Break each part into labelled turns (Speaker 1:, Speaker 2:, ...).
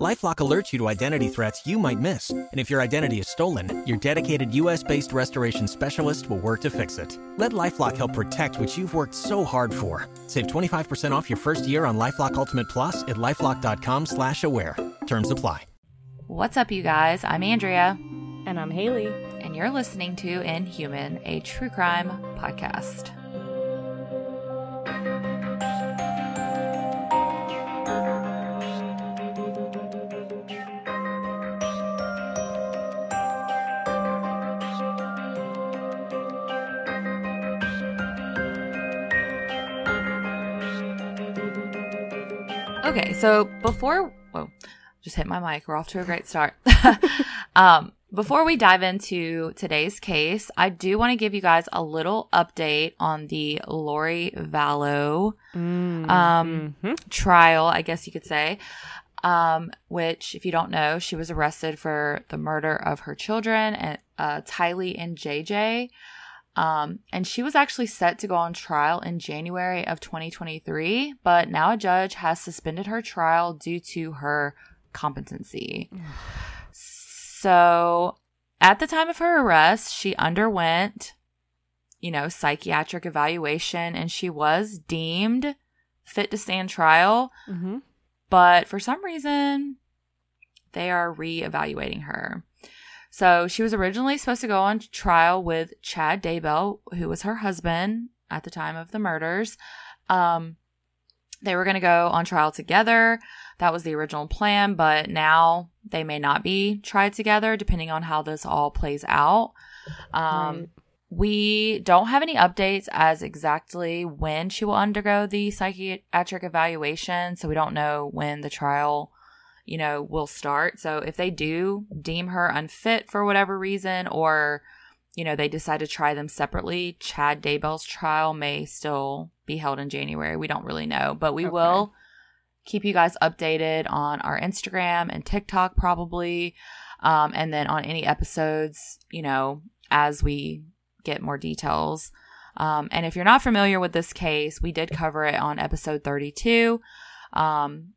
Speaker 1: LifeLock alerts you to identity threats you might miss, and if your identity is stolen, your dedicated U.S.-based restoration specialist will work to fix it. Let LifeLock help protect what you've worked so hard for. Save 25% off your first year on LifeLock Ultimate Plus at lifeLock.com/slash-aware. Terms apply.
Speaker 2: What's up, you guys? I'm Andrea,
Speaker 3: And I'm Haley.
Speaker 2: and you're listening to Inhuman, a true crime podcast. So before, whoa, just hit my mic. We're off to a great start. um, before we dive into today's case, I do want to give you guys a little update on the Lori Vallow um, trial, I guess you could say. Um, which, if you don't know, she was arrested for the murder of her children, and uh, Tylee and JJ. Um, and she was actually set to go on trial in January of 2023, but now a judge has suspended her trial due to her competency. so, at the time of her arrest, she underwent, you know, psychiatric evaluation and she was deemed fit to stand trial,
Speaker 3: Mm-hmm.
Speaker 2: but for some reason, they are re-evaluating her. So she was originally supposed to go on trial with Chad Daybell, who was her husband at the time of the murders. Um, they were going to go on trial together. That was the original plan, but now they may not be tried together depending on how this all plays out. Um,
Speaker 3: Right.
Speaker 2: We don't have any updates as exactly when she will undergo the psychiatric evaluation, so we don't know when the trial, you know, will start. So if they do deem her unfit for whatever reason, or you know they decide to try them separately, Chad Daybell's trial may still be held in January. We don't really know, but we
Speaker 3: Okay.
Speaker 2: will keep you guys updated on our Instagram and TikTok probably, um, and then on any episodes, you know, as we get more details. Um, and if you're not familiar with this case, we did cover it on episode 32. Um,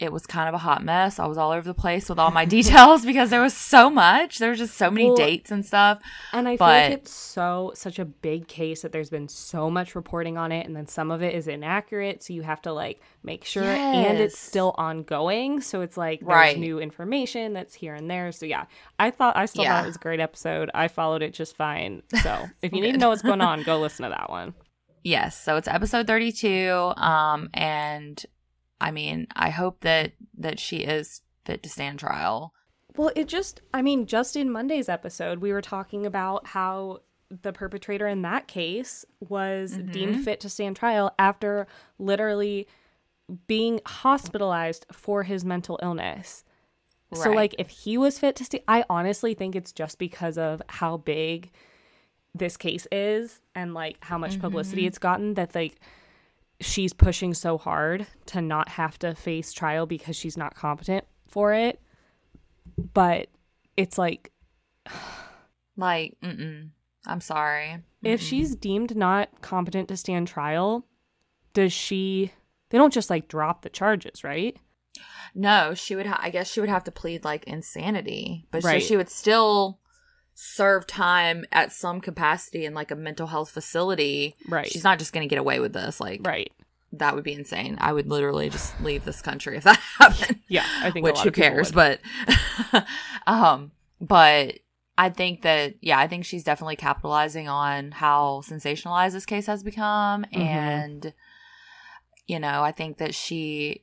Speaker 2: it was kind of a hot mess. I was all over the place with all my details because there was so much. There was just so many
Speaker 3: Well,
Speaker 2: dates and stuff.
Speaker 3: And I feel like it's so such a big case that there's been so much reporting on it, and then some of it is inaccurate, so you have to like make sure, and it's still ongoing. So it's like there's
Speaker 2: Right.
Speaker 3: new information that's here and there. So yeah, I thought I still
Speaker 2: Yeah.
Speaker 3: thought it was a great episode. I followed it just fine. So if you need to know what's going on, go listen to that one.
Speaker 2: Yes, so it's episode 32 um and I mean, I hope that that she is fit to stand trial.
Speaker 3: Well, it just, I mean, just in Monday's episode, we were talking about how the perpetrator in that case was mm-hmm. deemed fit to stand trial after literally being hospitalized for his mental illness. So, like, if he was fit to stay, I honestly think it's just because of how big this case is and like how much publicity mm-hmm. it's gotten that like she's pushing so hard to not have to face trial because she's not competent for it. But it's like
Speaker 2: Like, mm-mm. I'm sorry.
Speaker 3: if she's deemed not competent to stand trial, does she they don't just like drop the charges, right?
Speaker 2: No, she would. Ha- I guess she would have to plead like insanity, but
Speaker 3: Right.
Speaker 2: so she would still serve time at some capacity in like a mental health facility.
Speaker 3: Right.
Speaker 2: She's not just going to get away with this. Like,
Speaker 3: Right.
Speaker 2: that would be insane. I would literally just leave this country if that happened.
Speaker 3: Yeah, I think
Speaker 2: which who cares?
Speaker 3: would.
Speaker 2: But, um, but I think that yeah, I think she's definitely capitalizing on how sensationalized this case has become,
Speaker 3: Mhm.
Speaker 2: and you know, I think that she.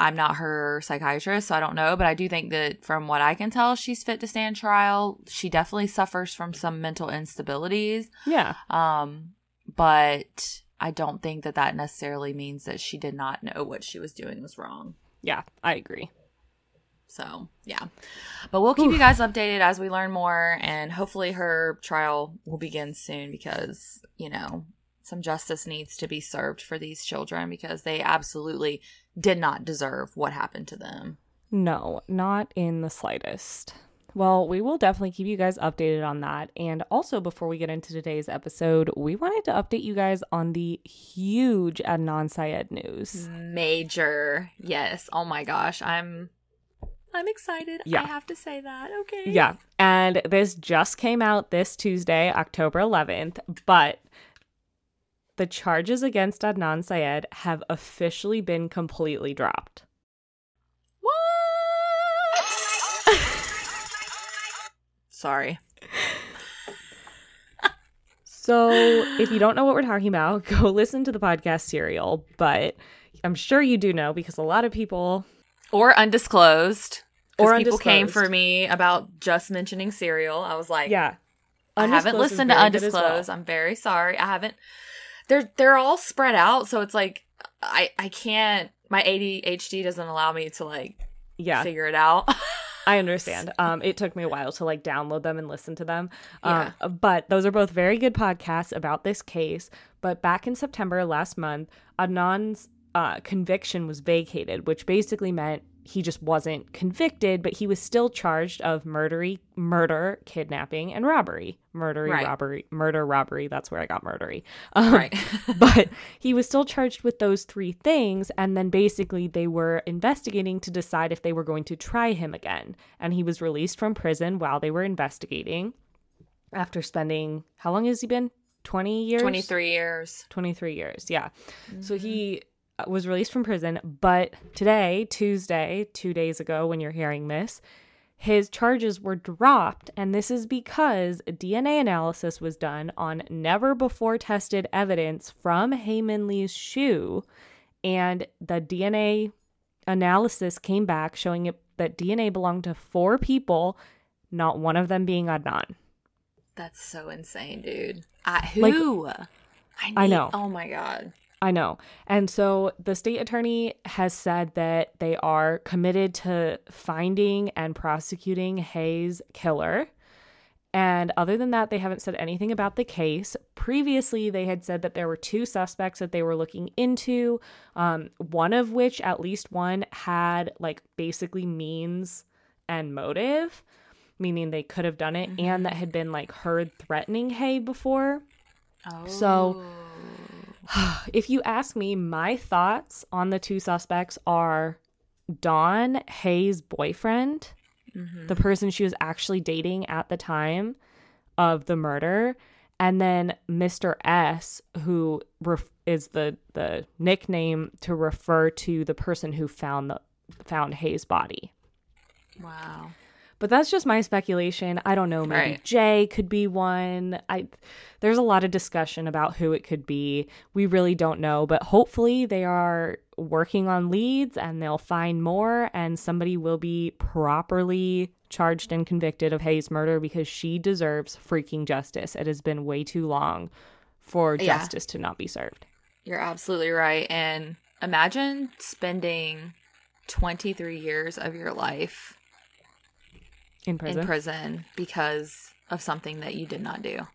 Speaker 2: I'm not her psychiatrist, so I don't know, but I do think that from what I can tell, she's fit to stand trial. She definitely suffers from some mental instabilities.
Speaker 3: Yeah.
Speaker 2: Um, but I don't think that that necessarily means that she did not know what she was doing was wrong.
Speaker 3: Yeah, I agree.
Speaker 2: So, yeah. But we'll keep you guys updated as we learn more, and hopefully her trial will begin soon because, you know, some justice needs to be served for these children because they absolutely did not deserve what happened to them.
Speaker 3: No, not in the slightest. Well, we will definitely keep you guys updated on that. And also, before we get into today's episode, we wanted to update you guys on the huge Adnan Syed news.
Speaker 2: Major. Yes. Oh my gosh. I'm I'm excited.
Speaker 3: Yeah.
Speaker 2: I have to say that. Okay.
Speaker 3: Yeah. And this just came out this Tuesday, October 11th, but the charges against Adnan Syed have officially been completely dropped.
Speaker 2: What? Sorry.
Speaker 3: So, if you don't know what we're talking about, go listen to the podcast Serial, but I'm sure you do know because a lot of people
Speaker 2: Or undisclosed
Speaker 3: Or
Speaker 2: people came for me about just mentioning Serial. I was like,
Speaker 3: yeah,
Speaker 2: I haven't listened to
Speaker 3: very good as
Speaker 2: undisclosed.
Speaker 3: well.
Speaker 2: I'm very sorry. I haven't. They're they're all spread out, so it's like I I can't. My ADHD doesn't allow me to like
Speaker 3: Yeah,
Speaker 2: figure it out.
Speaker 3: I understand. Um, it took me a while to like download them and listen to them. Um, but those are both very good podcasts about this case. But back in September last month, Adnan's uh, conviction was vacated, which basically meant he just wasn't convicted, but he was still charged of murdery, murder, kidnapping, and robbery. Murdery,
Speaker 2: Right.
Speaker 3: robbery, murder, robbery. That's where I got murdery. Um,
Speaker 2: right.
Speaker 3: but he was still charged with those three things and then basically they were investigating to decide if they were going to try him again and he was released from prison while they were investigating after spending how long has he been 20 years
Speaker 2: Twenty three years.
Speaker 3: 23 years yeah so he was released from prison but today tuesday two days ago when you're hearing this his charges were dropped and this is because dna analysis was done on never before tested evidence from Hae Min Lee's shoe and the dna analysis came back showing it, that dna belonged to four people not one of them being adnan
Speaker 2: That's so insane, dude. I, who? I,
Speaker 3: I
Speaker 2: need-
Speaker 3: know.
Speaker 2: Oh my god.
Speaker 3: I know. And so the state attorney has said that they are committed to finding and prosecuting Hae's killer. And other than that, they haven't said anything about the case. Previously, they had said that there were two suspects that they were looking into, um, one of which, at least one, had like basically means and motive, meaning they could have done it, and that had been like heard threatening Hae before.
Speaker 2: Oh.
Speaker 3: So- if you ask me, my thoughts on the two suspects are Don Hae's boyfriend,
Speaker 2: Mhm.
Speaker 3: the person she was actually dating at the time of the murder, and then Mr. S, who ref- is the the nickname to refer to the person who found the found Hae's body.
Speaker 2: wow.
Speaker 3: But that's just my speculation. I don't know. Maybe
Speaker 2: Right.
Speaker 3: Jay could be one. I there's a lot of discussion about who it could be. We really don't know, but hopefully they are working on leads and they'll find more and somebody will be properly charged and convicted of Hae's murder because she deserves freaking justice. It has been way too long for
Speaker 2: Yeah.
Speaker 3: justice to not be served.
Speaker 2: You're absolutely right. And imagine spending 23 years of your life
Speaker 3: In prison.
Speaker 2: in prison because of something that you did not do.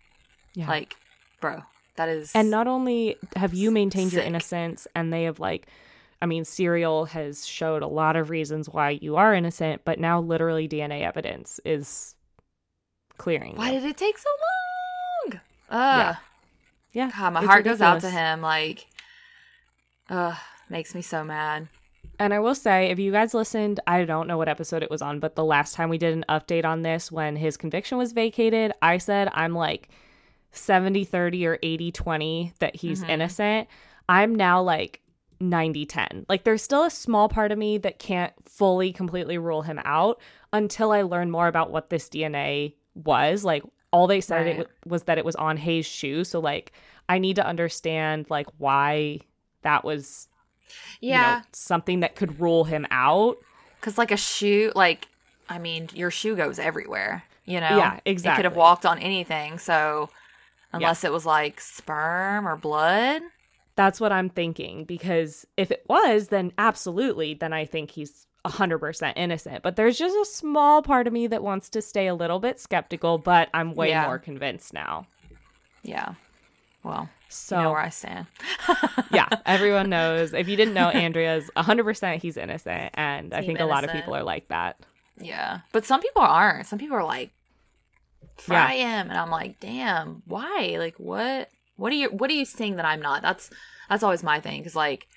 Speaker 3: yeah.
Speaker 2: Like, bro, that is.
Speaker 3: And not only have you maintained your innocence, and they have like, I mean, Serial has showed a lot of reasons why you are innocent, but now literally DNA evidence is clearing.
Speaker 2: why did it take so long? Uh,
Speaker 3: yeah,
Speaker 2: God, my heart goes out to him. Like, uh, makes me so mad.
Speaker 3: And I will say, if you guys listened, I don't know what episode it was on, but the last time we did an update on this when his conviction was vacated, I said I'm like 70 30 or 80 20 that he's
Speaker 2: Mhm.
Speaker 3: innocent. I'm now like 90 10. Like there's still a small part of me that can't fully completely rule him out until I learn more about what this DNA was. Like all they said it w- was that it was on Hae's shoe. So like I need to understand like why that was you know,
Speaker 2: Yeah,
Speaker 3: something that could rule him out.
Speaker 2: because like a shoe, like, I mean, your shoe goes everywhere. You know.
Speaker 3: Yeah, exactly.
Speaker 2: It could have walked on anything. So, unless it was like sperm or blood.
Speaker 3: That's what I'm thinking because if it was, then absolutely, then I think he's 100% innocent. But there's just a small part of me that wants to stay a little bit skeptical, but I'm way
Speaker 2: Yeah.
Speaker 3: more convinced now.
Speaker 2: Yeah. Well,
Speaker 3: So
Speaker 2: you know where I stand.
Speaker 3: yeah, everyone knows. If you didn't know, Andrea's 100% he's innocent. And I
Speaker 2: Team
Speaker 3: think a lot of people are like that.
Speaker 2: Yeah. But some people aren't. Some people are like, fry him. And I'm like, damn, why? Like, what? What are you, what are you saying that I'm not? That's, that's always my thing. Cause like,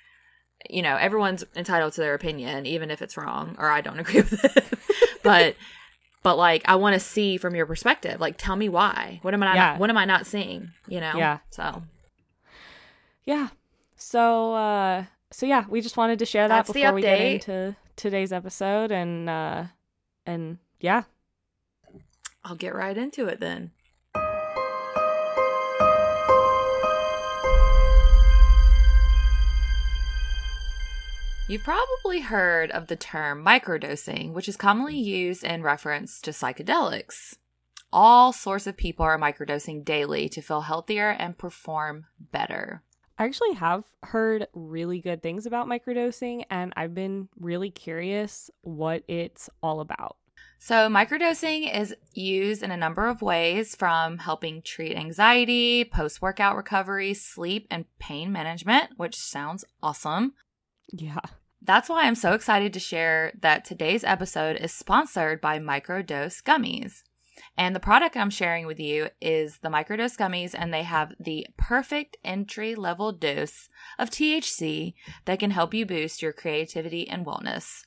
Speaker 2: you know, everyone's entitled to their opinion, even if it's wrong or I don't agree with it. but, but like, I want to see from your perspective. Like, tell me why. What am I not, what am I not seeing? You know?
Speaker 3: Yeah.
Speaker 2: So
Speaker 3: Yeah. So, uh, so yeah, we just wanted to share that
Speaker 2: That's
Speaker 3: before we get into today's episode. And, uh, and yeah,
Speaker 2: I'll get right into it then. You've probably heard of the term microdosing, which is commonly used in reference to psychedelics. All sorts of people are microdosing daily to feel healthier and perform better.
Speaker 3: I actually have heard really good things about microdosing, and I've been really curious what it's all about.
Speaker 2: So, microdosing is used in a number of ways from helping treat anxiety, post workout recovery, sleep, and pain management, which sounds awesome.
Speaker 3: Yeah.
Speaker 2: That's why I'm so excited to share that today's episode is sponsored by Microdose Gummies. And the product I'm sharing with you is the Microdose Gummies, and they have the perfect entry level dose of THC that can help you boost your creativity and wellness.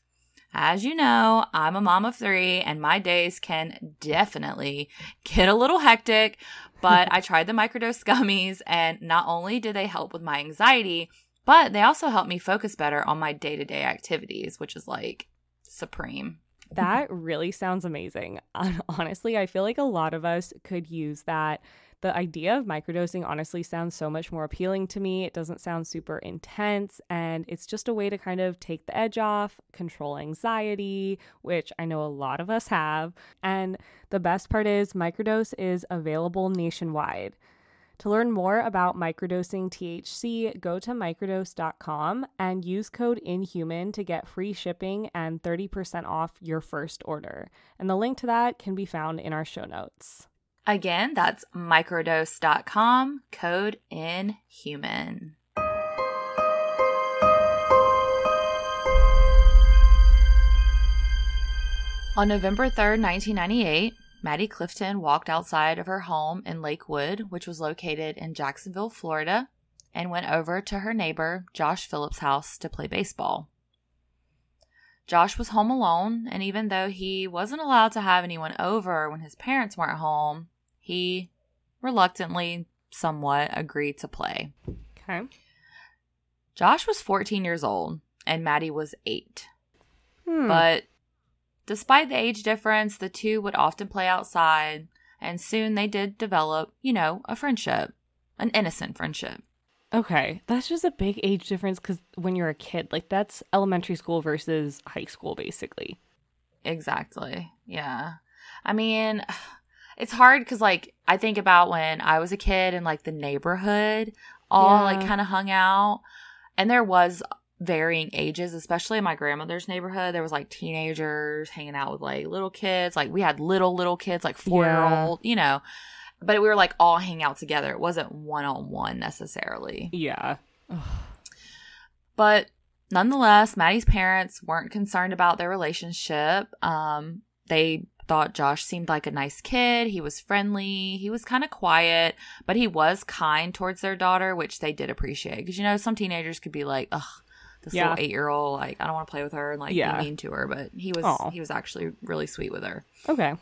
Speaker 2: As you know, I'm a mom of three, and my days can definitely get a little hectic, but I tried the Microdose Gummies, and not only did they help with my anxiety, but they also help me focus better on my day to day activities, which is like supreme.
Speaker 3: That really sounds amazing. Honestly, I feel like a lot of us could use that. The idea of microdosing honestly sounds so much more appealing to me. It doesn't sound super intense, and it's just a way to kind of take the edge off, control anxiety, which I know a lot of us have. And the best part is, microdose is available nationwide. To learn more about microdosing THC, go to microdose.com and use code INHUMAN to get free shipping and 30% off your first order. And the link to that can be found in our show notes.
Speaker 2: Again, that's microdose.com, code INHUMAN. On November 3rd, 1998, Maddie Clifton walked outside of her home in Lakewood, which was located in Jacksonville, Florida, and went over to her neighbor, Josh Phillips' house to play baseball. Josh was home alone, and even though he wasn't allowed to have anyone over when his parents weren't home, he reluctantly, somewhat, agreed to play.
Speaker 3: Okay.
Speaker 2: Josh was 14 years old, and Maddie was 8.
Speaker 3: Hmm.
Speaker 2: But despite the age difference, the two would often play outside, and soon they did develop, you know, a friendship, an innocent friendship.
Speaker 3: okay. That's just a big age difference because when you're a kid, like that's elementary school versus high school, basically.
Speaker 2: Exactly. Yeah. I mean, it's hard because, like, I think about when I was a kid and, like, the neighborhood all, like, kind of hung out. And there was varying ages, especially in my grandmother's neighborhood. There was, like, teenagers hanging out with, like, little kids. Like, we had little, little kids, like, four year old, you know. But we were, like, all hanging out together. It wasn't one on one necessarily.
Speaker 3: Yeah.
Speaker 2: But nonetheless, Maddie's parents weren't concerned about their relationship. Um, they thought Josh seemed like a nice kid. He was friendly. He was kind of quiet, but he was kind towards their daughter, which they did appreciate. Because, you know, some teenagers could be like, ugh, this
Speaker 3: Yeah.
Speaker 2: little eight year old, like, I don't want to play with her and like
Speaker 3: Yeah.
Speaker 2: be mean to her. But he was,
Speaker 3: Aw.
Speaker 2: he was actually really sweet with her.
Speaker 3: Okay.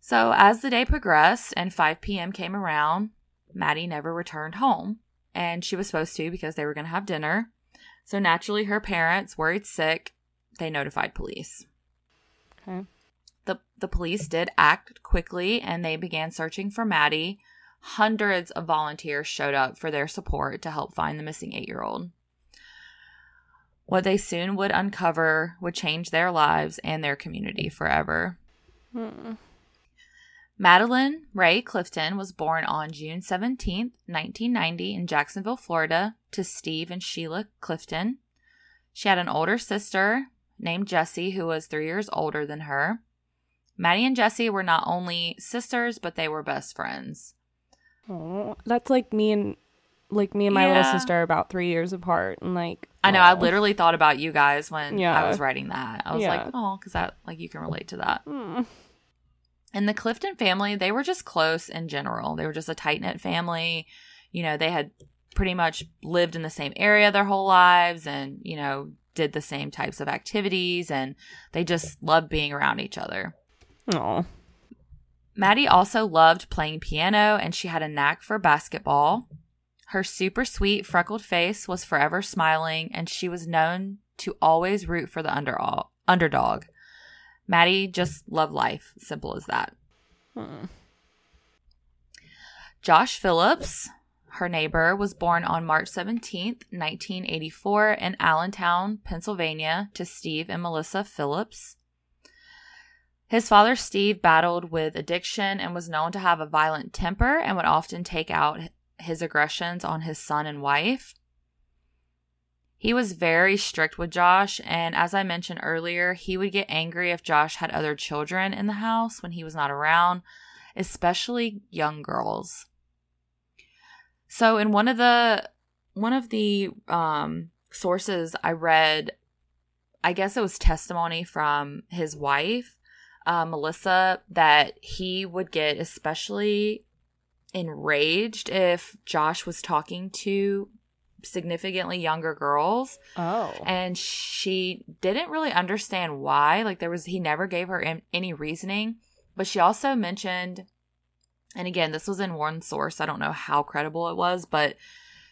Speaker 2: So as the day progressed and 5 p.m. came around, Maddie never returned home. And she was supposed to because they were going to have dinner. So naturally, her parents, worried sick, they notified police.
Speaker 3: Okay.
Speaker 2: The, the police did act quickly and they began searching for Maddie. Hundreds of volunteers showed up for their support to help find the missing eight year old. What they soon would uncover would change their lives and their community forever.
Speaker 3: Hmm.
Speaker 2: Madeline Ray Clifton was born on June 17th, 1990, in Jacksonville, Florida, to Steve and Sheila Clifton. She had an older sister named Jessie, who was three years older than her. Maddie and Jessie were not only sisters, but they were best friends.
Speaker 3: Oh, that's like me and like me and my little sister are about three years apart, and like
Speaker 2: I know. I literally thought about you guys when
Speaker 3: Yeah.
Speaker 2: I was writing that. I was
Speaker 3: Yeah.
Speaker 2: like, oh, because that like you can relate to that.
Speaker 3: Mm.
Speaker 2: And the Clifton family, they were just close in general. They were just a tight knit family. You know, they had pretty much lived in the same area their whole lives, and you know, did the same types of activities, and they just loved being around each other.
Speaker 3: Aw.
Speaker 2: Maddie also loved playing piano and she had a knack for basketball. Her super sweet freckled face was forever smiling and she was known to always root for the under- underdog. Maddie just loved life, simple as that.
Speaker 3: Mm.
Speaker 2: Josh Phillips, her neighbor, was born on March 17th, 1984 in Allentown, Pennsylvania to Steve and Melissa Phillips. His father, Steve, battled with addiction and was known to have a violent temper and would often take out his aggressions on his son and wife. He was very strict with Josh, and as I mentioned earlier, he would get angry if Josh had other children in the house when he was not around, especially young girls. So in one of the one of the um sources I read I guess it was testimony from his wife uh, Melissa that he would get especially enraged if Josh was talking to significantly younger girls.
Speaker 3: Oh.
Speaker 2: and she didn't really understand why. Like there was he never gave her an- any reasoning. But she also mentioned and again this was in one source. I don't know how credible it was but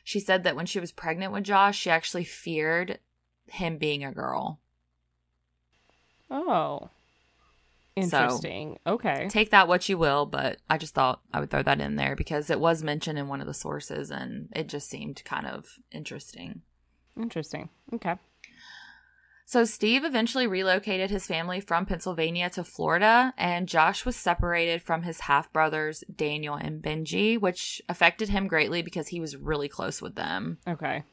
Speaker 2: she said that when she was pregnant with josh she actually feared him being a girl.
Speaker 3: Oh. Interesting. okay.
Speaker 2: take that what you will but i just thought i would throw that in there because it was mentioned in one of the sources and it just seemed kind of interesting
Speaker 3: Interesting. Okay.
Speaker 2: So Steve eventually relocated his family from Pennsylvania to Florida, and Josh was separated from his half brothers, Daniel and Benji, which affected him greatly because he was really close with them.
Speaker 3: Okay.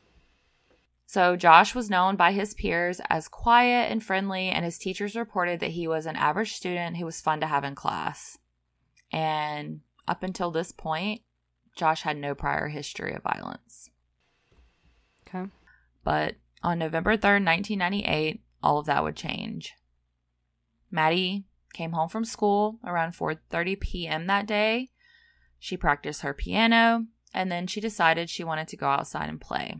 Speaker 2: So Josh was known by his peers as quiet and friendly, and his teachers reported that he was an average student who was fun to have in class. And up until this point, Josh had no prior history of violence.
Speaker 3: Okay.
Speaker 2: But on November 3rd, 1998, all of that would change. Maddie came home from school around 4:30 p.m. that day. She practiced her piano and then she decided she wanted to go outside and play.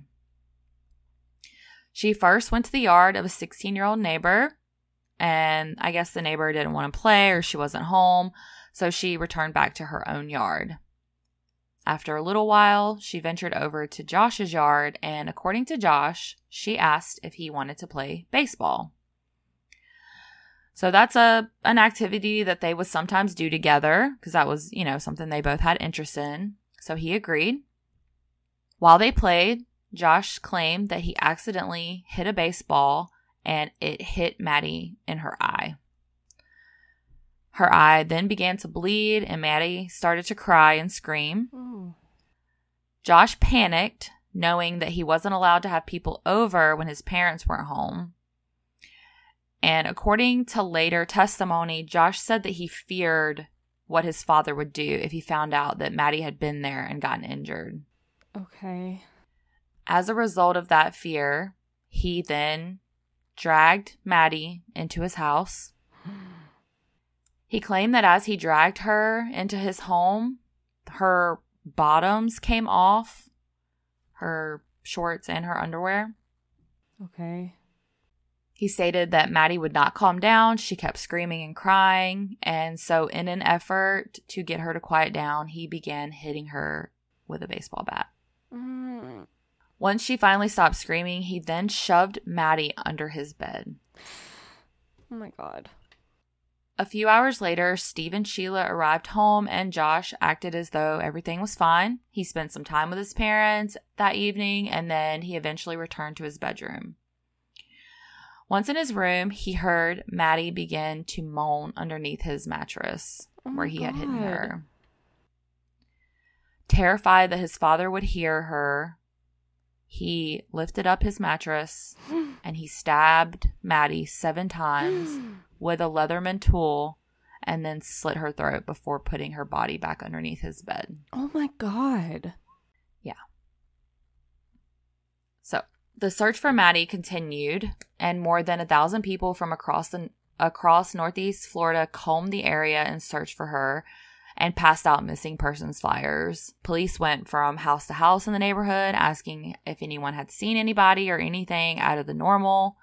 Speaker 2: She first went to the yard of a 16-year-old neighbor and I guess the neighbor didn't want to play or she wasn't home, so she returned back to her own yard. After a little while, she ventured over to Josh's yard, and according to Josh, she asked if he wanted to play baseball. So that's a an activity that they would sometimes do together because that was, you know, something they both had interest in. So he agreed. While they played, Josh claimed that he accidentally hit a baseball and it hit Maddie in her eye. Her eye then began to bleed, and Maddie started to cry and scream.
Speaker 3: Oh.
Speaker 2: Josh panicked, knowing that he wasn't allowed to have people over when his parents weren't home. And according to later testimony, Josh said that he feared what his father would do if he found out that Maddie had been there and gotten injured.
Speaker 3: Okay.
Speaker 2: As a result of that fear, he then dragged Maddie into his house. He claimed that as he dragged her into his home, her bottoms came off, her shorts and her underwear.
Speaker 3: Okay.
Speaker 2: He stated that Maddie would not calm down. She kept screaming and crying. And so, in an effort to get her to quiet down, he began hitting her with a baseball bat.
Speaker 3: Mm.
Speaker 2: Once she finally stopped screaming, he then shoved Maddie under his bed.
Speaker 3: Oh my god.
Speaker 2: A few hours later, Steve and Sheila arrived home and Josh acted as though everything was fine. He spent some time with his parents that evening and then he eventually returned to his bedroom. Once in his room, he heard Maddie begin to moan underneath his mattress
Speaker 3: Oh
Speaker 2: where he had hidden her. Terrified that his father would hear her, he lifted up his mattress and he stabbed Maddie seven times with a Leatherman tool and then slit her throat before putting her body back underneath his bed.
Speaker 3: Oh my god. Yeah.
Speaker 2: So the search for Maddie continued, and more than a thousand people from across the across Northeast Florida combed the area and searched for her and passed out missing persons flyers. Police went from house to house in the neighborhood asking if anyone had seen anybody or anything out of the normal.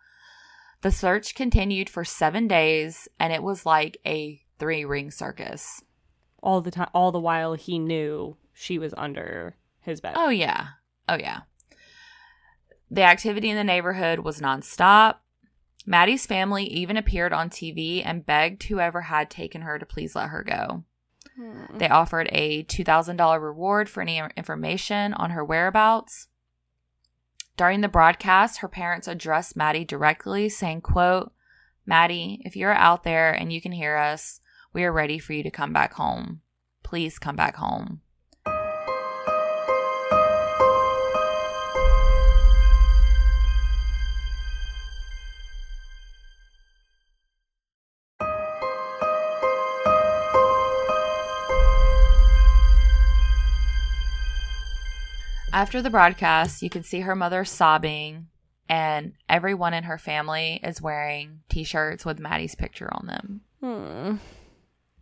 Speaker 2: The search continued for seven days, and it was like a three ring circus.
Speaker 3: All the time all the while he knew she was under his bed.
Speaker 2: Oh, yeah. Oh, yeah. The activity in the neighborhood was nonstop. Maddie's family even appeared on TV and begged whoever had taken her to please let her go.
Speaker 3: Hmm.
Speaker 2: They offered a $2,000 reward for any information on her whereabouts. During the broadcast, her parents addressed Maddie directly, saying, quote, Maddie, if you're out there and you can hear us, we are ready for you to come back home. Please come back home. After the broadcast, you can see her mother sobbing, and everyone in her family is wearing t shirts with Maddie's picture on them.
Speaker 3: Hmm.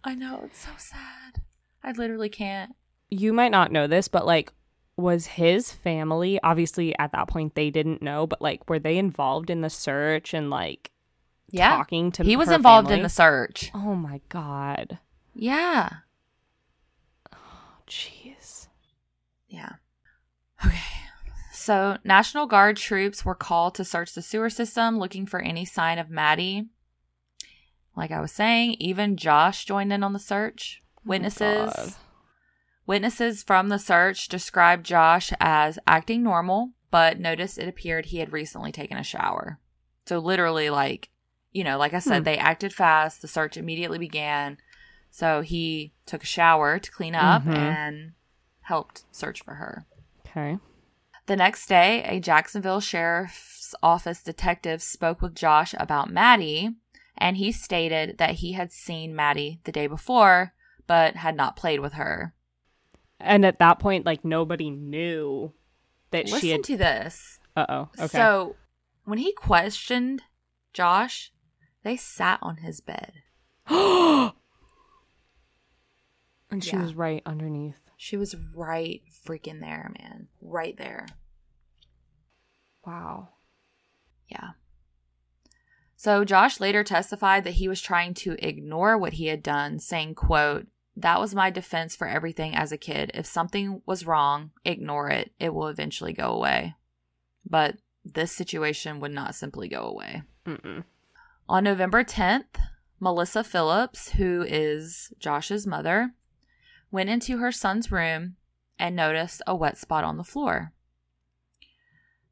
Speaker 2: I know, it's so sad. I literally can't.
Speaker 3: You might not know this, but like was his family obviously at that point they didn't know, but like were they involved in the search and like
Speaker 2: Yeah.
Speaker 3: talking to
Speaker 2: He was involved in the search.
Speaker 3: Oh my god.
Speaker 2: Yeah.
Speaker 3: Oh, jeez.
Speaker 2: Yeah. So, National Guard troops were called to search the sewer system looking for any sign of Maddie. Like I was saying, even Josh joined in on the search. Witnesses
Speaker 3: God.
Speaker 2: Witnesses from the search described Josh as acting normal, but noticed it appeared he had recently taken a shower. So literally like, you know, like I said,
Speaker 3: Hmm.
Speaker 2: they acted fast, the search immediately began. So he took a shower to clean up
Speaker 3: Mhm.
Speaker 2: and helped search for her.
Speaker 3: Okay.
Speaker 2: The next day, a Jacksonville Sheriff's Office detective spoke with Josh about Maddie, and he stated that he had seen Maddie the day before, but had not played with her.
Speaker 3: And at that point, like nobody knew that
Speaker 2: Listen
Speaker 3: she had.
Speaker 2: to this.
Speaker 3: uh oh. Okay.
Speaker 2: So, when he questioned Josh, they sat on his bed.
Speaker 3: and she
Speaker 2: Yeah.
Speaker 3: was right underneath.
Speaker 2: She was right freaking there, man. Right there.
Speaker 3: Wow.
Speaker 2: Yeah. So Josh later testified that he was trying to ignore what he had done, saying, quote, that was my defense for everything as a kid. If something was wrong, ignore it. It will eventually go away. But this situation would not simply go away.
Speaker 3: Mm-mm.
Speaker 2: On November 10th, Melissa Phillips, who is Josh's mother, went into her son's room and noticed a wet spot on the floor.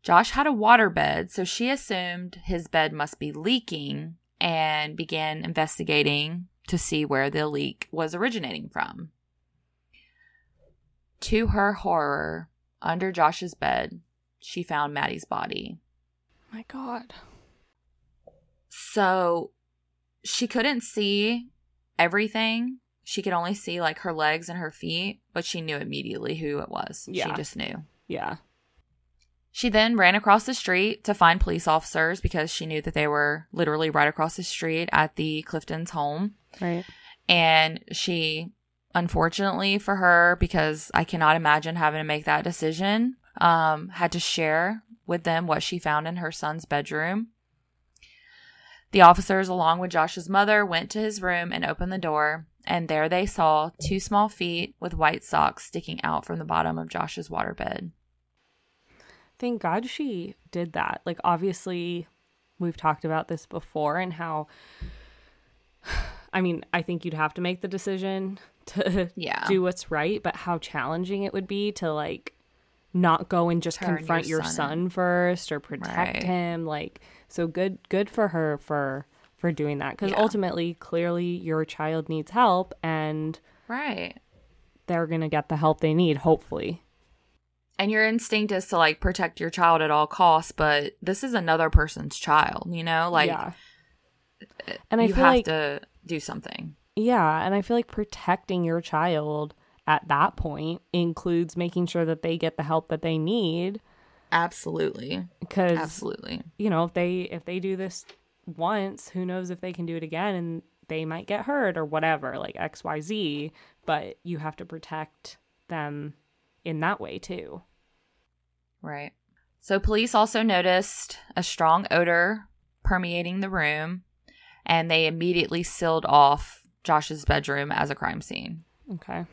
Speaker 2: Josh had a water bed, so she assumed his bed must be leaking and began investigating to see where the leak was originating from. To her horror, under Josh's bed, she found Maddie's body.
Speaker 3: My God.
Speaker 2: So she couldn't see everything. She could only see like her legs and her feet, but she knew immediately who it was. She just knew.
Speaker 3: Yeah.
Speaker 2: She then ran across the street to find police officers because she knew that they were literally right across the street at the Clifton's home.
Speaker 3: Right.
Speaker 2: And she, unfortunately for her, because I cannot imagine having to make that decision, um, had to share with them what she found in her son's bedroom. The officers, along with Josh's mother, went to his room and opened the door, and there they saw two small feet with white socks sticking out from the bottom of Josh's waterbed.
Speaker 3: Thank God she did that. Like, obviously, we've talked about this before and how, I mean, I think you'd have to make the decision to
Speaker 2: Yeah.
Speaker 3: do what's right, but how challenging it would be to, like, not go and just
Speaker 2: Turn
Speaker 3: confront
Speaker 2: your
Speaker 3: your
Speaker 2: son
Speaker 3: son, first or protect
Speaker 2: Right.
Speaker 3: him. Like, so good, good for her for for doing that because
Speaker 2: Yeah.
Speaker 3: ultimately, clearly, your child needs help and
Speaker 2: Right.
Speaker 3: they're gonna get the help they need. Hopefully,
Speaker 2: and your instinct is to like protect your child at all costs but this is another person's child you know like
Speaker 3: yeah. And I
Speaker 2: you
Speaker 3: feel
Speaker 2: have
Speaker 3: like
Speaker 2: to do something
Speaker 3: Yeah, and I feel like protecting your child at that point includes making sure that they get the help that they need
Speaker 2: Absolutely.
Speaker 3: because
Speaker 2: Absolutely.
Speaker 3: you know, if they if they do this once, who knows if they can do it again and they might get hurt or whatever, like XYZ, but you have to protect them in that way too.
Speaker 2: Right. So police also noticed a strong odor permeating the room and they immediately sealed off Josh's bedroom as a crime scene.
Speaker 3: Okay.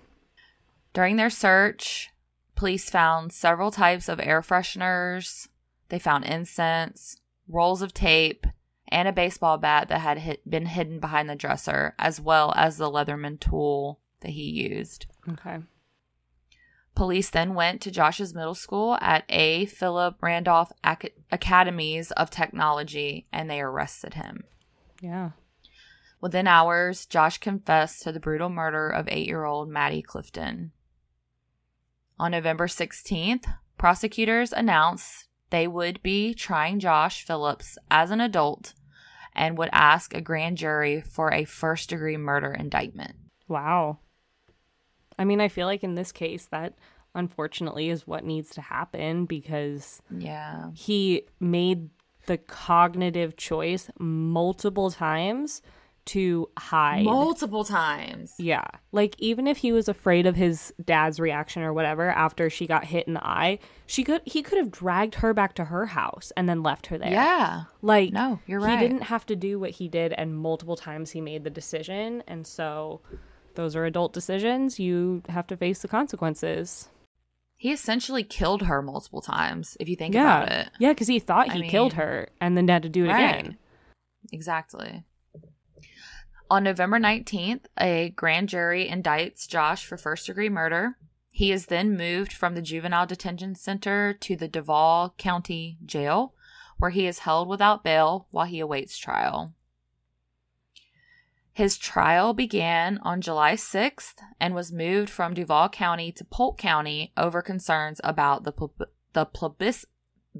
Speaker 2: During their search, police found several types of air fresheners. They found incense, rolls of tape, and a baseball bat that had hit, been hidden behind the dresser, as well as the Leatherman tool that he used.
Speaker 3: Okay.
Speaker 2: Police then went to Josh's middle school at A. Philip Randolph Ac- Academies of Technology and they arrested him.
Speaker 3: Yeah.
Speaker 2: Within hours, Josh confessed to the brutal murder of eight year old Maddie Clifton. On November 16th, prosecutors announced they would be trying Josh Phillips as an adult and would ask a grand jury for a first degree murder indictment.
Speaker 3: Wow. I mean, I feel like in this case that unfortunately is what needs to happen because
Speaker 2: Yeah.
Speaker 3: he made the cognitive choice multiple times to hide.
Speaker 2: Multiple times.
Speaker 3: yeah. Like even if he was afraid of his dad's reaction or whatever after she got hit in the eye, she could he could have dragged her back to her house and then left her there.
Speaker 2: Yeah.
Speaker 3: Like
Speaker 2: No, you're right.
Speaker 3: He didn't have to do what he did and multiple times he made the decision and so those are adult decisions. You have to face the consequences.
Speaker 2: He essentially killed her multiple times, if you think
Speaker 3: yeah.
Speaker 2: about it.
Speaker 3: Yeah, because he thought
Speaker 2: I
Speaker 3: he killed her and then had to do it
Speaker 2: Right.
Speaker 3: again.
Speaker 2: Exactly. On November 19th, a grand jury indicts Josh for first degree murder. He is then moved from the juvenile detention center to the Duval County Jail, where he is held without bail while he awaits trial. His trial began on July 6th and was moved from Duval County to Polk County over concerns about the pub- the plebis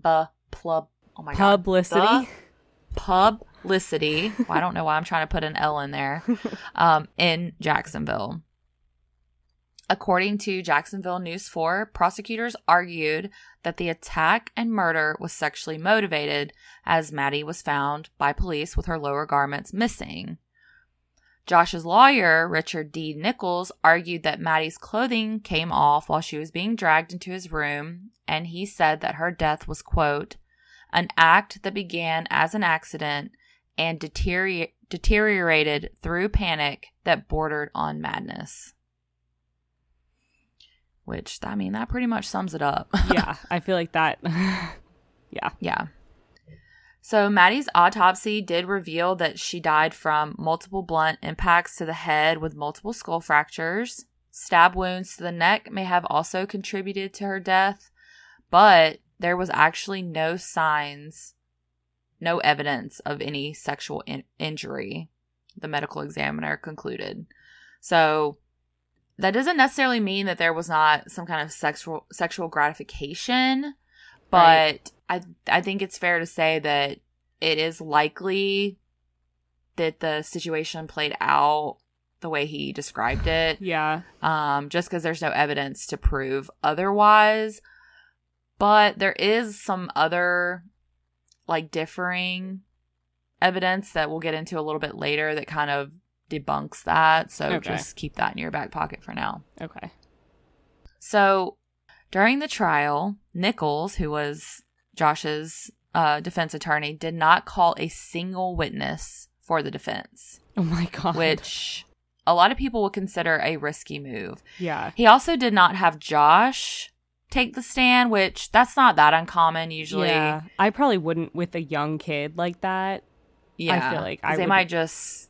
Speaker 2: plub oh my god
Speaker 3: Publicity.
Speaker 2: the publicity. Well, I don't know why I'm trying to put an L in there. Um, in Jacksonville. According to Jacksonville News 4, prosecutors argued that the attack and murder was sexually motivated as Maddie was found by police with her lower garments missing. Josh's lawyer, Richard D. Nichols, argued that Maddie's clothing came off while she was being dragged into his room, and he said that her death was, quote, an act that began as an accident and deterior- deteriorated through panic that bordered on madness. Which, I mean, that pretty much sums it up.
Speaker 3: yeah, I feel like that. yeah.
Speaker 2: yeah. So, Maddie's autopsy did reveal that she died from multiple blunt impacts to the head with multiple skull fractures. Stab wounds to the neck may have also contributed to her death, but there was actually no signs, no evidence of any sexual in- injury, the medical examiner concluded. So, that doesn't necessarily mean that there was not some kind of sexual sexual gratification, but
Speaker 3: Right.
Speaker 2: I I think it's fair to say that it is likely that the situation played out the way he described it
Speaker 3: Yeah.
Speaker 2: um, just because there's no evidence to prove otherwise. But there is some other, like, differing evidence that we'll get into a little bit later that kind of debunks that. So
Speaker 3: Okay.
Speaker 2: just keep that in your back pocket for now.
Speaker 3: Okay.
Speaker 2: So during the trial, Nichols, who was Josh's uh, defense attorney, did not call a single witness for the defense,
Speaker 3: Oh my god.
Speaker 2: which a lot of people would consider a risky move.
Speaker 3: Yeah.
Speaker 2: He also did not have Josh take the stand, which that's not that uncommon usually.
Speaker 3: Yeah. I probably wouldn't with a young kid like that.
Speaker 2: Yeah.
Speaker 3: I feel like I
Speaker 2: they
Speaker 3: would-
Speaker 2: might just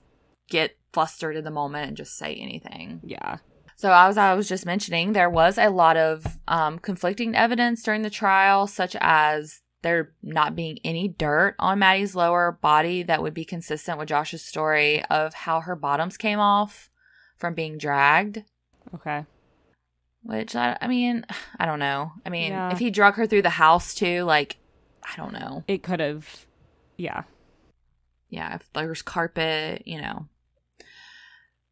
Speaker 2: get flustered in the moment and just say anything.
Speaker 3: Yeah.
Speaker 2: So as I was just mentioning, there was a lot of um, conflicting evidence during the trial, such as there not being any dirt on Maddie's lower body that would be consistent with Josh's story of how her bottoms came off from being dragged.
Speaker 3: Okay.
Speaker 2: Which I, I mean, I don't know. I mean,
Speaker 3: Yeah.
Speaker 2: if he drug her through the house too, like, I don't know.
Speaker 3: It could have yeah.
Speaker 2: Yeah, if there's carpet, you know.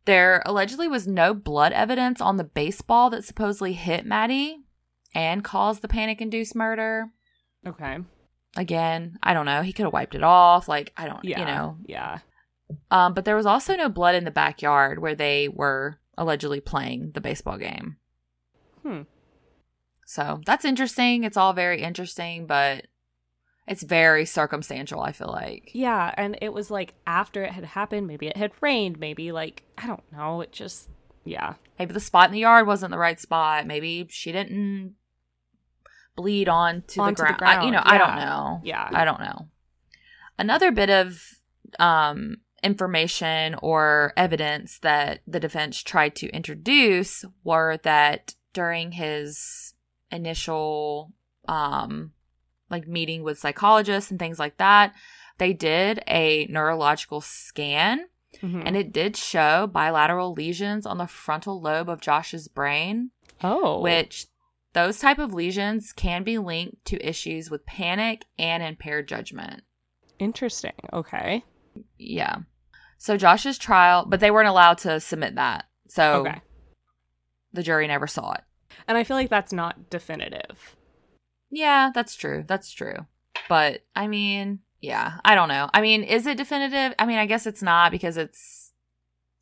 Speaker 2: There allegedly was no blood evidence on the baseball that supposedly hit Maddie and caused the panic induced murder.
Speaker 3: Okay.
Speaker 2: Again, I don't know. He could have wiped it off. Like, I don't,
Speaker 3: Yeah.
Speaker 2: you know.
Speaker 3: Yeah.
Speaker 2: Um, but there was also no blood in the backyard where they were allegedly playing the baseball game.
Speaker 3: Hmm.
Speaker 2: So that's interesting. It's all very interesting, but it's very circumstantial, I feel like.
Speaker 3: Yeah, and it was like after it had happened, maybe it had rained, maybe like I don't know, it just yeah.
Speaker 2: Maybe the spot in the yard wasn't the right spot. Maybe she didn't bleed onto,
Speaker 3: Onto
Speaker 2: the,
Speaker 3: the
Speaker 2: ground. I, you know,
Speaker 3: ground,
Speaker 2: I don't know.
Speaker 3: Yeah.
Speaker 2: I don't know. Another bit of um, information or evidence that the defense tried to introduce were that during his initial um, like meeting with psychologists and things like that, they did a neurological scan
Speaker 3: Mhm.
Speaker 2: and it did show bilateral lesions on the frontal lobe of Josh's brain,
Speaker 3: oh.
Speaker 2: which those type of lesions can be linked to issues with panic and impaired judgment.
Speaker 3: interesting. Okay.
Speaker 2: Yeah. So Josh's trial, but they weren't allowed to submit that. So
Speaker 3: Okay.
Speaker 2: the jury never saw it.
Speaker 3: And I feel like that's not definitive.
Speaker 2: Yeah, that's true. That's true. But I mean, yeah, I don't know. I mean, is it definitive? I mean, I guess it's not because it's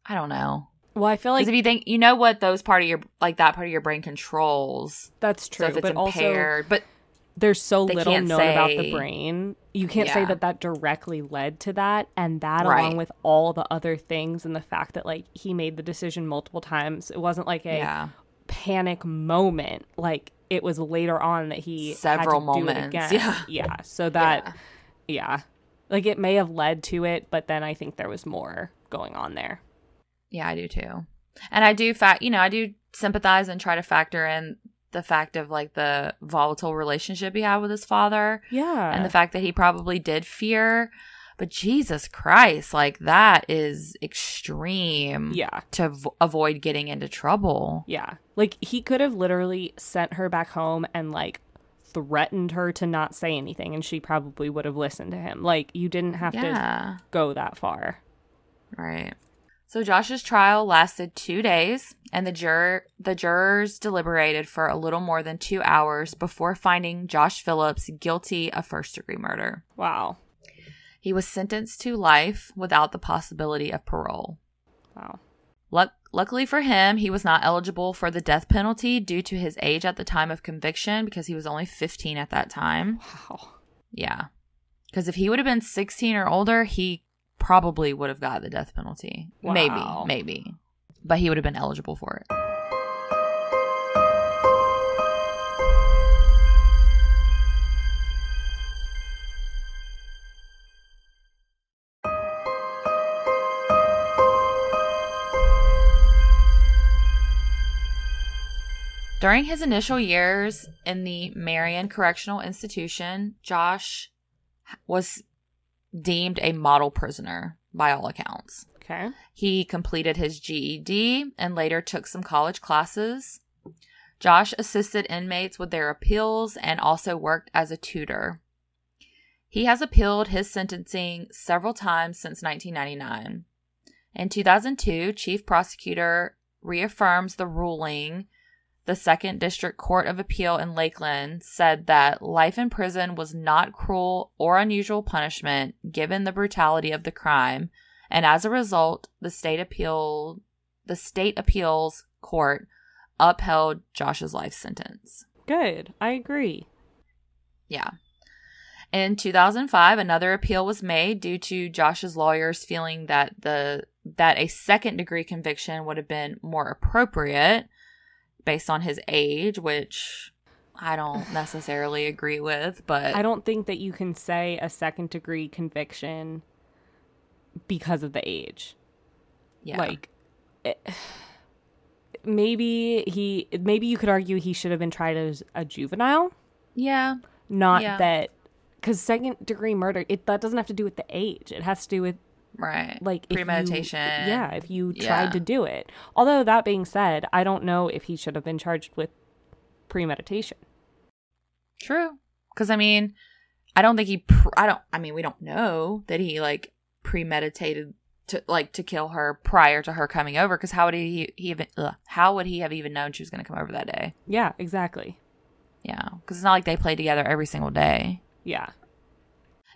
Speaker 2: I don't know.
Speaker 3: Well, I feel like
Speaker 2: if you think you know what those part of your like that part of your brain controls.
Speaker 3: that's true,
Speaker 2: so if it's
Speaker 3: but also
Speaker 2: but
Speaker 3: there's so little known about the brain. You can't say that that directly led to that, and that
Speaker 2: Right.
Speaker 3: along with all the other things and the fact that like he made the decision multiple times, it wasn't like a
Speaker 2: yeah,
Speaker 3: panic moment. Like it was later on that he had
Speaker 2: Several
Speaker 3: to do it
Speaker 2: moments,
Speaker 3: again.
Speaker 2: yeah.
Speaker 3: yeah. So that
Speaker 2: Yeah.
Speaker 3: yeah, like it may have led to it, but then I think there was more going on there.
Speaker 2: yeah, I do too. And I do fact, you know, I do sympathize and try to factor in the fact of like the volatile relationship he had with his father.
Speaker 3: Yeah,
Speaker 2: and the fact that he probably did fear. But Jesus Christ, like that is extreme.
Speaker 3: yeah.
Speaker 2: To v- avoid getting into trouble.
Speaker 3: Yeah. Like he could have literally sent her back home and like threatened her to not say anything and she probably would have listened to him. Like you didn't have to go that far.
Speaker 2: Right. So Josh's trial lasted two days, and the juror the jurors deliberated for a little more than two hours before finding Josh Phillips guilty of first degree murder.
Speaker 3: Wow.
Speaker 2: He was sentenced to life without the possibility of parole.
Speaker 3: Wow.
Speaker 2: Luck- luckily for him, he was not eligible for the death penalty due to his age at the time of conviction because he was only 15 at that time.
Speaker 3: Wow.
Speaker 2: Yeah. Because if he would have been 16 or older, he probably would have got the death penalty.
Speaker 3: Wow.
Speaker 2: Maybe, maybe. But he would have been eligible for it. During his initial years in the Marion Correctional Institution, Josh was deemed a model prisoner by all accounts.
Speaker 3: Okay.
Speaker 2: He completed his GED and later took some college classes. Josh assisted inmates with their appeals and also worked as a tutor. He has appealed his sentencing several times since 1999. In 2002, Chief Prosecutor reaffirms the ruling. The Second District Court of Appeal in Lakeland said that life in prison was not cruel or unusual punishment given the brutality of the crime and as a result, the state appeal the state appeals court upheld Josh's life sentence.
Speaker 3: Good. I agree.
Speaker 2: Yeah. In 2005, another appeal was made due to Josh's lawyers feeling that the that a second degree conviction would have been more appropriate based on his age, which I don't necessarily agree with, but
Speaker 3: I don't think that you can say a second degree conviction because of the age.
Speaker 2: yeah.
Speaker 3: Like it, maybe he maybe you could argue he should have been tried as a juvenile,
Speaker 2: yeah.
Speaker 3: not
Speaker 2: Yeah.
Speaker 3: that cuz second degree murder it that doesn't have to do with the age. It has to do with
Speaker 2: Right.
Speaker 3: like if you-
Speaker 2: premeditation.
Speaker 3: yeah, if you
Speaker 2: Yeah.
Speaker 3: tried to do it. Although that being said, I don't know if he should have been charged with premeditation.
Speaker 2: True. Because I mean, I don't think he. Pr- I don't. I mean, we don't know that he like premeditated to like to kill her prior to her coming over because how would he, he even ugh, how would he have even known she was going to come over that day
Speaker 3: Yeah, exactly.
Speaker 2: yeah because it's not like they play together every single day
Speaker 3: Yeah.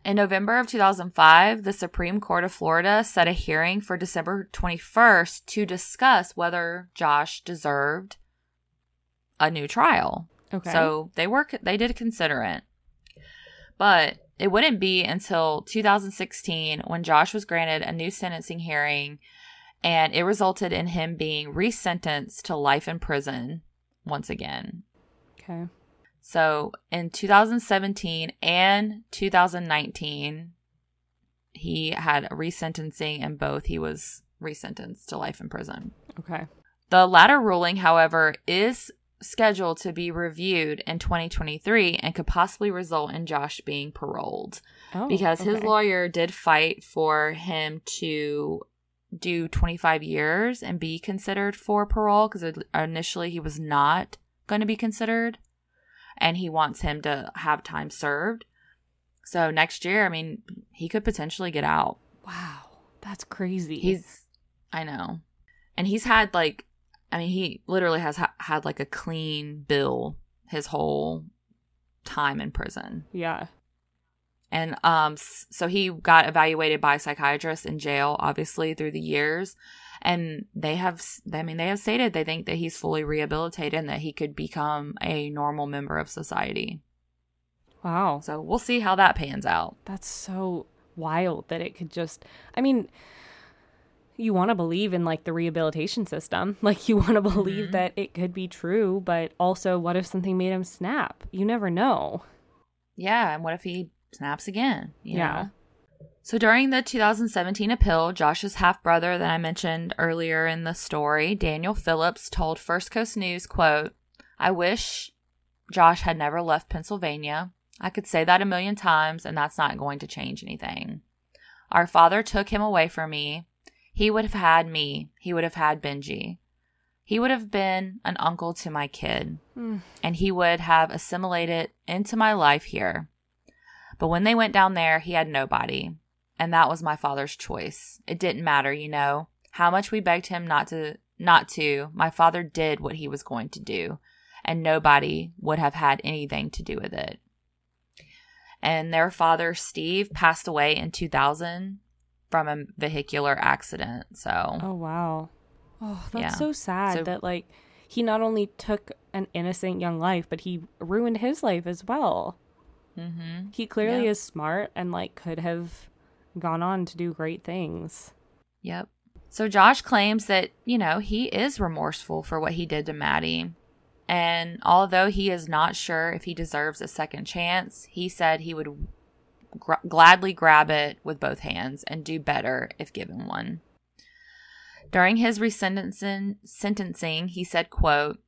Speaker 2: In november of 2005 the supreme court of florida set a hearing for december 21st to discuss whether josh deserved a new trial
Speaker 3: Okay.
Speaker 2: so they were they did consider it. But it wouldn't be until 2016 when Josh was granted a new sentencing hearing and it resulted in him being resentenced to life in prison once again.
Speaker 3: okay.
Speaker 2: So in 2017 and 2019 he had a resentencing and both he was resentenced to life in prison.
Speaker 3: Okay.
Speaker 2: The latter ruling, however, is scheduled to be reviewed in 2023 and could possibly result in Josh being paroled
Speaker 3: Oh,
Speaker 2: because his lawyer did fight for him to do 25 years and be considered for parole because initially he was not going to be considered and he wants him to have time served. So next year, I mean, he could potentially get out.
Speaker 3: Wow, that's crazy.
Speaker 2: He's, I know, and he's had like, I mean, he literally has ha- had like a clean bill his whole time in prison,
Speaker 3: yeah.
Speaker 2: And um, so he got evaluated by psychiatrists in jail, obviously through the years, and they have, I mean, they have stated they think that he's fully rehabilitated and that he could become a normal member of society.
Speaker 3: Wow.
Speaker 2: So we'll see how that pans out.
Speaker 3: That's so wild that it could just I mean you want to believe in like the rehabilitation system. Like you want to believe
Speaker 2: Mhm.
Speaker 3: that it could be true, but also what if something made him snap? You never know.
Speaker 2: Yeah, and what if he snaps again? you
Speaker 3: Yeah.
Speaker 2: know? So during the 2017 appeal, Josh's half brother that I mentioned earlier in the story, Daniel Phillips, told First Coast News, quote, I wish Josh had never left Pennsylvania. I could say that a million times, and that's not going to change anything. Our father took him away from me. He would have had me. He would have had Benji. He would have been an uncle to my kid
Speaker 3: Mm.
Speaker 2: and he would have assimilated into my life here. But when they went down there, he had nobody. And that was my father's choice. It didn't matter, you know, how much we begged him not to not to. My father did what he was going to do, and nobody would have had anything to do with it. And their father, Steve, passed away in 2000 from a vehicular accident. So,
Speaker 3: Oh wow. Oh, that's
Speaker 2: Yeah.
Speaker 3: so sad
Speaker 2: So-
Speaker 3: that like he not only took an innocent young life, but he ruined his life as well.
Speaker 2: Mhm.
Speaker 3: He clearly
Speaker 2: Yeah.
Speaker 3: is smart and like could have gone on to do great things.
Speaker 2: Yep. So Josh claims that, you know, he is remorseful for what he did to Maddie. And although he is not sure if he deserves a second chance, he said he would gr- gladly grab it with both hands and do better if given one. During his resentencing sentencing, he said, quote,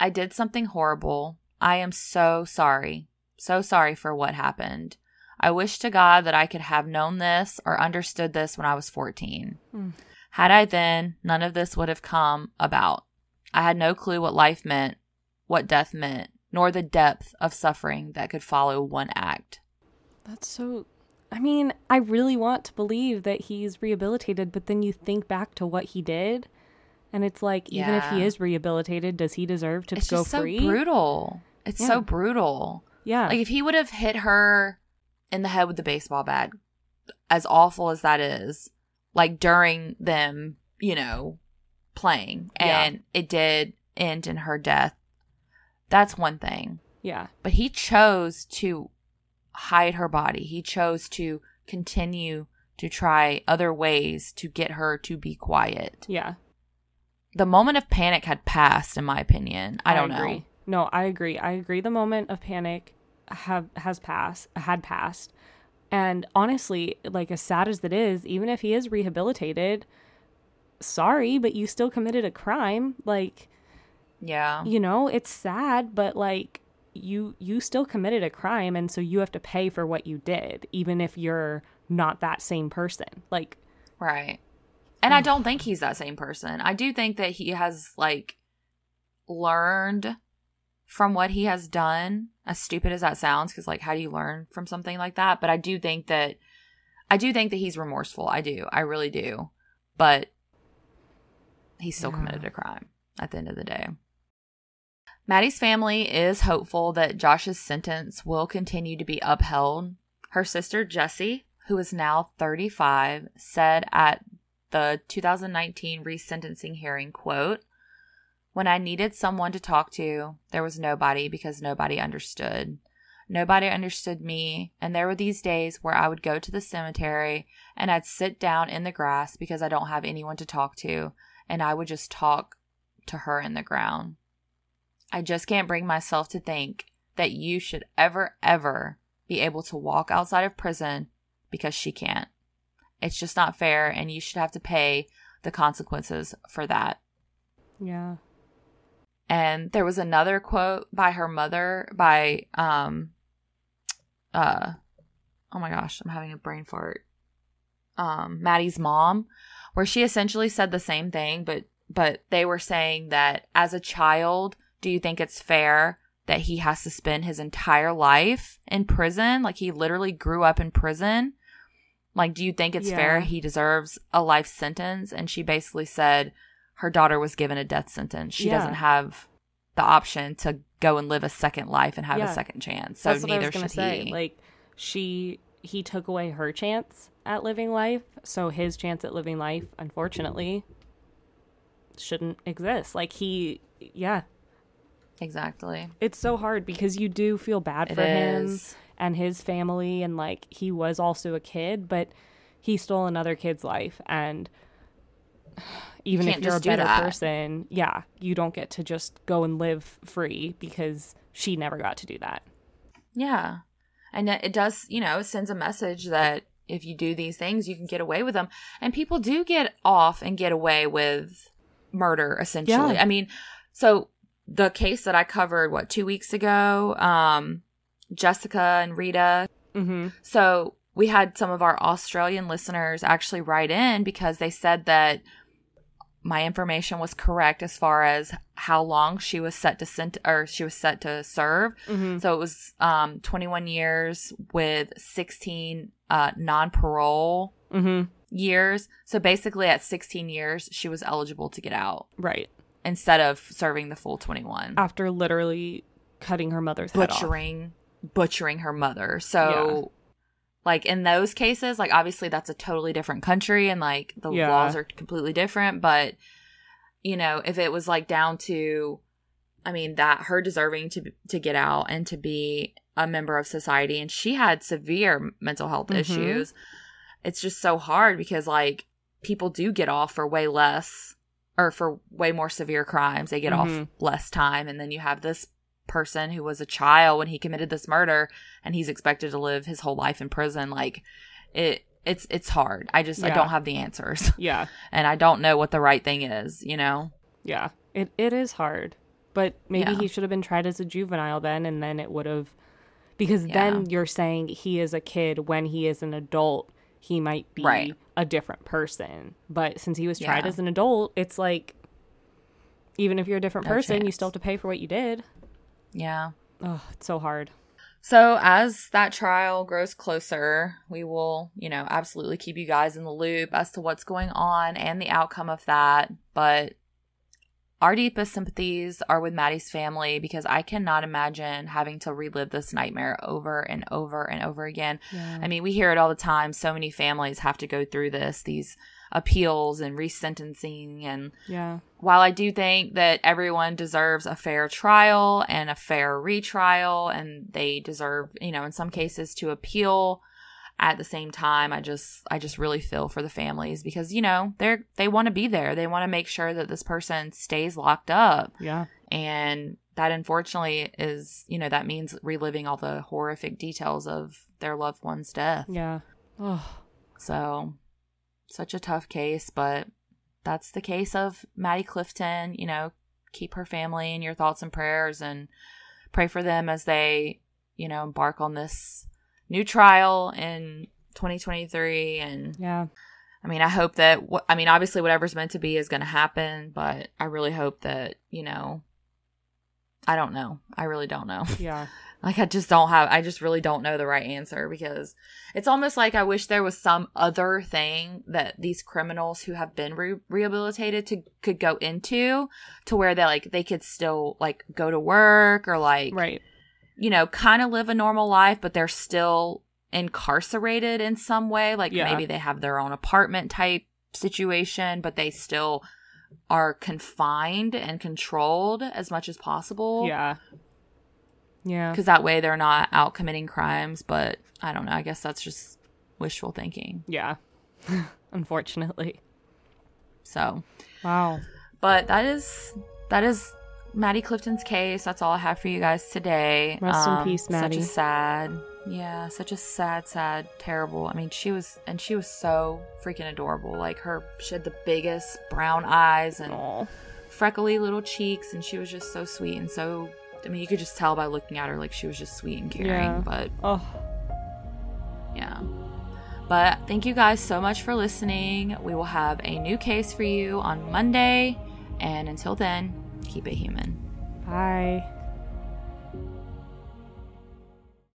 Speaker 2: I did something horrible. I am so sorry. So sorry for what happened. I wish to God that I could have known this or understood this when I was 14.
Speaker 3: Hmm.
Speaker 2: Had I then, none of this would have come about. I had no clue what life meant, what death meant, nor the depth of suffering that could follow one act.
Speaker 3: That's so. I mean, I really want to believe that he's rehabilitated, but then you think back to what he did, and it's like, even if he is rehabilitated, does he deserve to
Speaker 2: It's
Speaker 3: go
Speaker 2: just so brutal. It's
Speaker 3: Yeah.
Speaker 2: so brutal.
Speaker 3: Yeah.
Speaker 2: Like if he would have hit her in the head with the baseball bat, as awful as that is, like during them, you know, playing,
Speaker 3: Yeah.
Speaker 2: and it did end in her death. That's one thing.
Speaker 3: yeah.
Speaker 2: But he chose to hide her body. He chose to continue to try other ways to get her to be quiet.
Speaker 3: Yeah.
Speaker 2: The moment of panic had passed, in my opinion. I don't know.
Speaker 3: agree. No, I agree. I agree. The moment of panic have has passed, had passed, and honestly, like as sad as that is, even if he is rehabilitated, sorry, but you still committed a crime. Like
Speaker 2: Yeah.
Speaker 3: you know, it's sad, but like you you still committed a crime, and so you have to pay for what you did, even if you're not that same person. Like
Speaker 2: Right. And I don't think he's that same person. I do think that he has like learned from what he has done. As stupid as that sounds cuz like how do you learn from something like that? But I do think that I do think that he's remorseful. I do. I really do. but he still
Speaker 3: Yeah.
Speaker 2: committed a crime at the end of the day. Maddie's family is hopeful that Josh's sentence will continue to be upheld. Her sister Jessie, who is now 35, said at the 2019 resentencing hearing, quote, "When I needed someone to talk to, there was nobody because nobody understood. Nobody understood me, and there were these days where I would go to the cemetery and I'd sit down in the grass because I don't have anyone to talk to, and I would just talk to her in the ground. I just can't bring myself to think that you should ever, ever be able to walk outside of prison because she can't. It's just not fair, and you should have to pay the consequences for that.
Speaker 3: Yeah.
Speaker 2: And there was another quote by her mother by um uh oh my gosh, I'm having a brain fart. Um Maddie's mom where she essentially said the same thing but but they were saying that as a child, do you think it's fair that he has to spend his entire life in prison? Like he literally grew up in prison. Like do you think it's fair he deserves a life sentence? And she basically said her daughter was given a death sentence. She
Speaker 3: Yeah.
Speaker 2: doesn't have the option to go and live a second life and have
Speaker 3: Yeah.
Speaker 2: a second chance. So
Speaker 3: That's what I
Speaker 2: neither should
Speaker 3: say.
Speaker 2: he.
Speaker 3: Like she he took away her chance at living life, so his chance at living life, unfortunately, shouldn't exist. Like he yeah.
Speaker 2: exactly.
Speaker 3: It's so hard because you do feel bad
Speaker 2: It
Speaker 3: for him
Speaker 2: is.
Speaker 3: and his family and like he was also a kid, but he stole another kid's life and even
Speaker 2: can't
Speaker 3: if you're a better person, yeah, you don't get to just go and live free because she never got to do that.
Speaker 2: Yeah. And it does, you know, it sends a message that if you do these things, you can get away with them. And people do get off and get away with murder, essentially.
Speaker 3: Yeah.
Speaker 2: I mean, so the case that I covered, what, two weeks ago, um, Jessica and Rita.
Speaker 3: Mhm.
Speaker 2: So we had some of our Australian listeners actually write in because they said that my information was correct as far as how long she was set to sent or she was set to serve.
Speaker 3: Mhm.
Speaker 2: So it was um 21 years with 16 uh non-parole
Speaker 3: Mhm.
Speaker 2: years. So basically at 16 years she was eligible to get out
Speaker 3: Right.
Speaker 2: instead of serving the full 21.
Speaker 3: After literally cutting her mother's
Speaker 2: butchering butchering her mother. So like in those cases, like obviously that's a totally different country and like the
Speaker 3: Yeah.
Speaker 2: laws are completely different, but you know, if it was like down to I mean that her deserving to to get out and to be a member of society and she had severe mental health
Speaker 3: Mhm.
Speaker 2: issues. It's just so hard because like people do get off for way less or for way more severe crimes. They get off
Speaker 3: Mhm.
Speaker 2: less time and then you have this person who was a child when he committed this murder and he's expected to live his whole life in prison like it it's it's hard i just i don't have the answers
Speaker 3: Yeah.
Speaker 2: and i don't know what the right thing is you know
Speaker 3: Yeah. It it is hard. But maybe
Speaker 2: Yeah.
Speaker 3: he should have been tried as a juvenile then and then it would have because
Speaker 2: Yeah.
Speaker 3: then you're saying he is a kid when he is an adult, he might be
Speaker 2: Right.
Speaker 3: a different person. But since he was tried
Speaker 2: Yeah.
Speaker 3: as an adult, it's like even if you're a different
Speaker 2: No
Speaker 3: person, you still have to pay for what you did.
Speaker 2: Yeah
Speaker 3: Oh, it's so hard.
Speaker 2: so as that trial grows closer we will you know absolutely keep you guys in the loop as to what's going on and the outcome of that but our deepest sympathies are with Maddie's family because I cannot imagine having to relive this nightmare over and over and over again.
Speaker 3: Yeah.
Speaker 2: I mean, we hear it all the time. So many families have to go through this, these appeals and resentencing. And
Speaker 3: Yeah.
Speaker 2: while I do think that everyone deserves a fair trial and a fair retrial, and they deserve, you know, in some cases to appeal, at the same time, I just, I just really feel for the families because, you know, they're, they want to be there. They want to make sure that this person stays locked up.
Speaker 3: Yeah.
Speaker 2: And that unfortunately is, you know, that means reliving all the horrific details of their loved one's death.
Speaker 3: Yeah. Oh,
Speaker 2: So, such a tough case, but that's the case of Maddie Clifton. You know, keep her family in your thoughts and prayers and pray for them as they, you know, embark on this new trial in 2023. And
Speaker 3: yeah.
Speaker 2: I mean, I hope that, wh- I mean, obviously, whatever's meant to be is going to happen, but I really hope that, you know, I don't know. I really don't know.
Speaker 3: Yeah.
Speaker 2: Like I just don't have I just really don't know the right answer because it's almost like I wish there was some other thing that these criminals who have been re- rehabilitated to could go into to where they like they could still like go to work or like
Speaker 3: Right.
Speaker 2: you know, kind of live a normal life but they're still incarcerated in some way like
Speaker 3: Yeah.
Speaker 2: maybe they have their own apartment type situation but they still are confined and controlled as much as possible
Speaker 3: Yeah. Yeah.
Speaker 2: because that way they're not out committing crimes. But I don't know. I guess that's just wishful thinking.
Speaker 3: Yeah. Unfortunately.
Speaker 2: So,
Speaker 3: Wow.
Speaker 2: but that is that is Maddie Clifton's case. That's all I have for you guys today. Um,
Speaker 3: Rest in peace, Maddie.
Speaker 2: Such a sad, yeah, such a sad, sad, terrible. I mean, she was and she was so freaking adorable. Like her, she had the biggest brown eyes and
Speaker 3: Oh.
Speaker 2: freckly little cheeks, and she was just so sweet and so. I mean, you could just tell by looking at her, like she was just sweet and caring.
Speaker 3: Yeah.
Speaker 2: But
Speaker 3: Oh.
Speaker 2: Yeah. But thank you guys so much for listening. We will have a new case for you on Monday. And until then, keep it human.
Speaker 3: Bye.